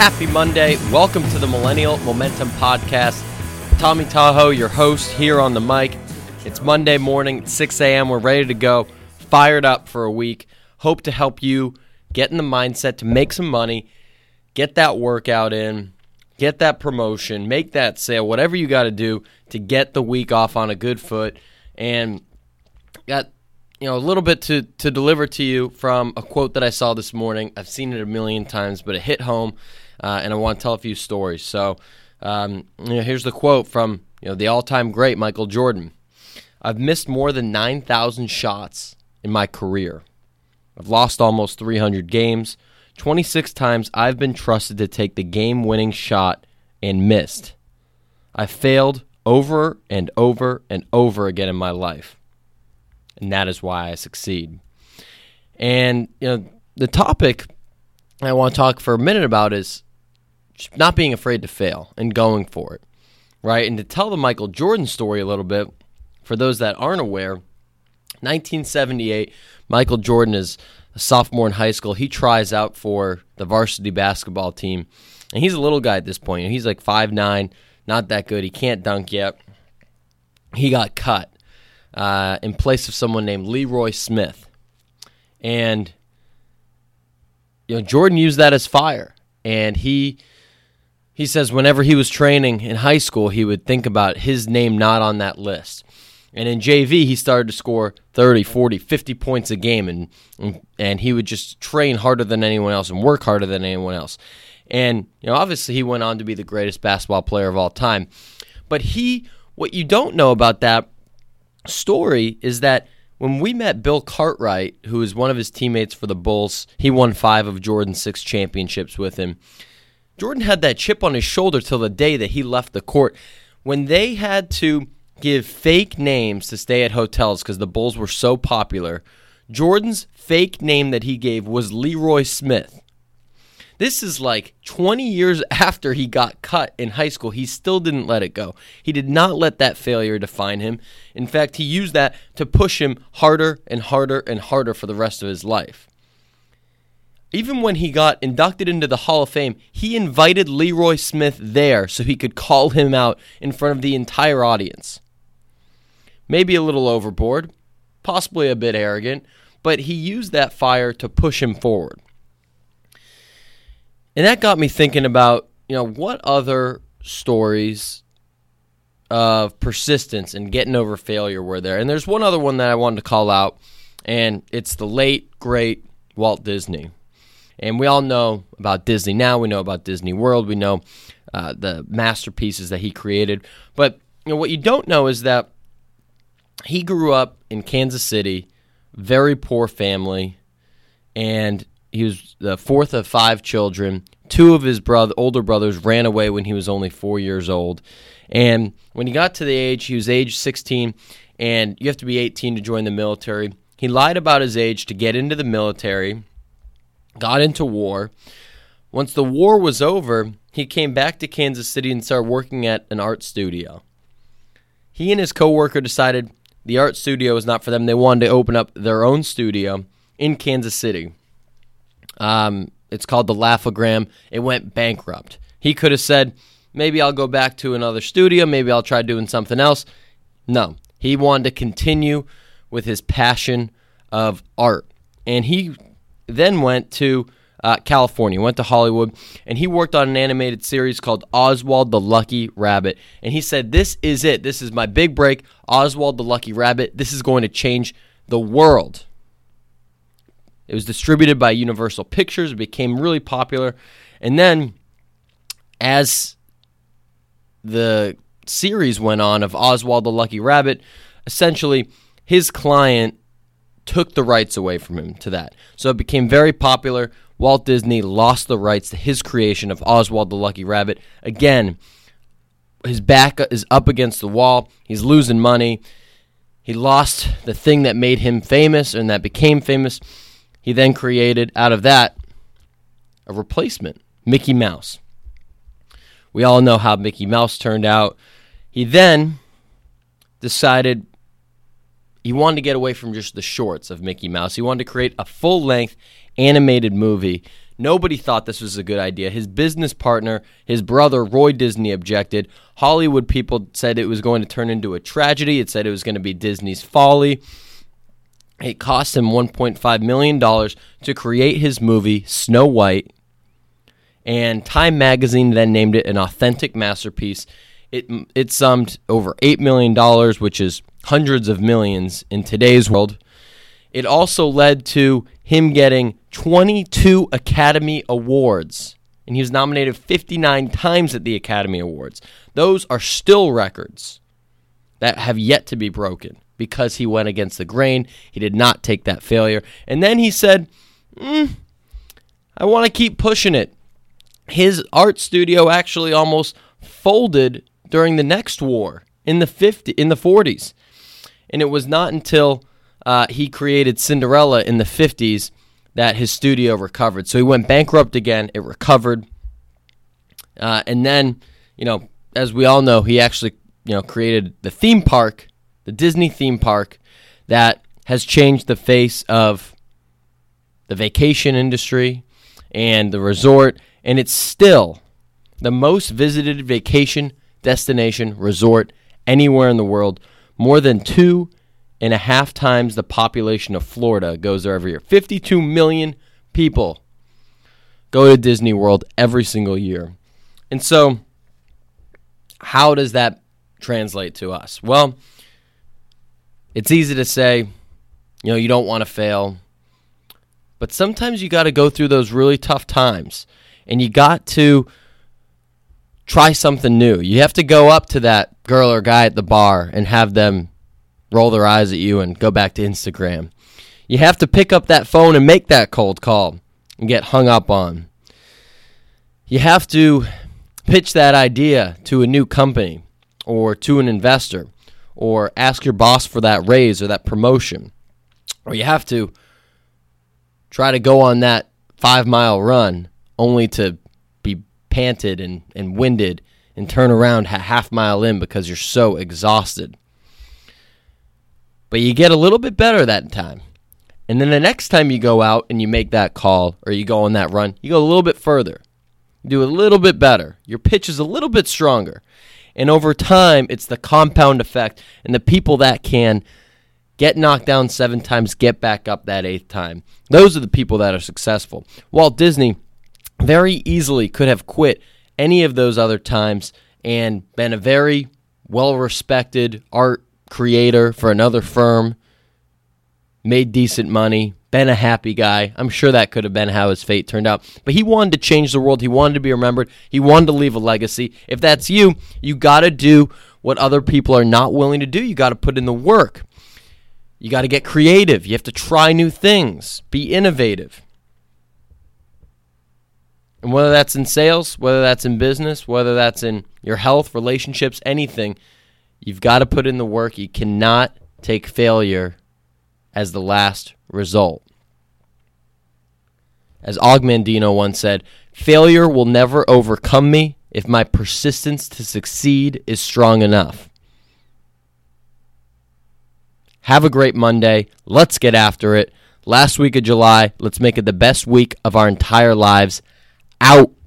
Happy Monday. Welcome to the Millennial Momentum Podcast. Tommy Tahoe, your host, here on the mic. It's Monday morning, 6 a.m. We're ready to go, fired up for a week. Hope to help you get in the mindset to make some money, get that workout in, get that promotion, make that sale, whatever you got to do to get the week off on a good foot. And got you know a little bit to to deliver to you from a quote that I saw this morning. I've seen it a million times, but it hit home, uh, and I want to tell a few stories. So um, you know, here's the quote from you know the all-time great Michael Jordan. I've missed more than 9,000 shots in my career. I've lost almost 300 games. 26 times I've been trusted to take the game winning shot and missed. I failed over and over and over again in my life. And that is why I succeed. And you know, the topic I want to talk for a minute about is not being afraid to fail and going for it. Right? And to tell the Michael Jordan story a little bit, for those that aren't aware, 1978, Michael Jordan is a sophomore in high school. He tries out for the varsity basketball team. And he's a little guy at this point. He's like five nine, not that good. He can't dunk yet. He got cut uh, in place of someone named Leroy Smith. And you know, Jordan used that as fire. And he he says whenever he was training in high school, he would think about his name not on that list. And in JV, he started to score 30, 40, 50 points a game, and, and he would just train harder than anyone else and work harder than anyone else. And you know, obviously, he went on to be the greatest basketball player of all time. But he, what you don't know about that story is that when we met Bill Cartwright, who was one of his teammates for the Bulls, he won five of Jordan's six championships with him. Jordan had that chip on his shoulder till the day that he left the court. When they had to give fake names to stay at hotels because the Bulls were so popular. Jordan's fake name that he gave was Leroy Smith. This is like 20 years after he got cut in high school. He still didn't let it go. He did not let that failure define him. In fact, he used that to push him harder and harder and harder for the rest of his life. Even when he got inducted into the Hall of Fame, he invited Leroy Smith there so he could call him out in front of the entire audience maybe a little overboard, possibly a bit arrogant, but he used that fire to push him forward. And that got me thinking about, you know, what other stories of persistence and getting over failure were there. And there's one other one that I wanted to call out, and it's the late, great Walt Disney. And we all know about Disney now. We know about Disney World. We know uh, the masterpieces that he created. But you know what you don't know is that he grew up in Kansas City, very poor family, and he was the fourth of five children. Two of his brother, older brothers ran away when he was only four years old. And when he got to the age, he was age 16, and you have to be 18 to join the military. He lied about his age to get into the military, got into war. Once the war was over, he came back to Kansas City and started working at an art studio. He and his coworker decided the art studio was not for them. They wanted to open up their own studio in Kansas City. Um, it's called the Laugh-O-Gram. It went bankrupt. He could have said, maybe I'll go back to another studio. Maybe I'll try doing something else. No, he wanted to continue with his passion of art. And he then went to uh, California, went to Hollywood, and he worked on an animated series called Oswald the Lucky Rabbit. And he said, This is it. This is my big break. Oswald the Lucky Rabbit. This is going to change the world. It was distributed by Universal Pictures, it became really popular. And then, as the series went on of Oswald the Lucky Rabbit, essentially his client took the rights away from him to that. So it became very popular. Walt Disney lost the rights to his creation of Oswald the Lucky Rabbit. Again, his back is up against the wall. He's losing money. He lost the thing that made him famous and that became famous. He then created out of that a replacement, Mickey Mouse. We all know how Mickey Mouse turned out. He then decided he wanted to get away from just the shorts of Mickey Mouse. He wanted to create a full length animated movie Nobody thought this was a good idea. His business partner, his brother, Roy Disney, objected. Hollywood people said it was going to turn into a tragedy. It said it was going to be Disney's folly. It cost him $1.5 million to create his movie, Snow White. And Time Magazine then named it an authentic masterpiece. It, it summed over $8 million, which is hundreds of millions in today's world. It also led to him getting 22 Academy Awards, and he was nominated 59 times at the Academy Awards. Those are still records that have yet to be broken because he went against the grain. He did not take that failure. And then he said, mm, I want to keep pushing it. His art studio actually almost folded during the next war in the 50 in the 40s. And it was not until uh, he created Cinderella in the 50s that his studio recovered. So he went bankrupt again. It recovered. Uh, and then, you know, as we all know, he actually, you know, created the theme park, the Disney theme park, that has changed the face of the vacation industry and the resort. And it's still the most visited vacation destination resort anywhere in the world. More than two and a half times the population of Florida goes there every year. 52 million people go to Disney World every single year. And so, how does that translate to us? Well, it's easy to say, you know, you don't want to fail. But sometimes you got to go through those really tough times and you got to try something new. You have to go up to that girl or guy at the bar and have them roll their eyes at you and go back to Instagram. You have to pick up that phone and make that cold call and get hung up on. You have to pitch that idea to a new company or to an investor or ask your boss for that raise or that promotion. Or you have to try to go on that five mile run only to panted and, and winded and turn around a half mile in because you're so exhausted. But you get a little bit better that time. And then the next time you go out and you make that call or you go on that run, you go a little bit further. You do a little bit better. Your pitch is a little bit stronger. And over time, it's the compound effect. And the people that can get knocked down seven times, get back up that eighth time. Those are the people that are successful. Walt Disney very easily could have quit any of those other times and been a very well respected art creator for another firm, made decent money, been a happy guy. I'm sure that could have been how his fate turned out. But he wanted to change the world. He wanted to be remembered. He wanted to leave a legacy. If that's you, you got to do what other people are not willing to do. You got to put in the work. You got to get creative. You have to try new things, be innovative. And whether that's in sales, whether that's in business, whether that's in your health, relationships, anything, You've got to put in the work. You cannot take failure as the last result. As Og Mandino once said, failure will never overcome me if my persistence to succeed is strong enough. Have a great Monday. Let's get after it. Last week of July, let's make it the best week of our entire lives. Out.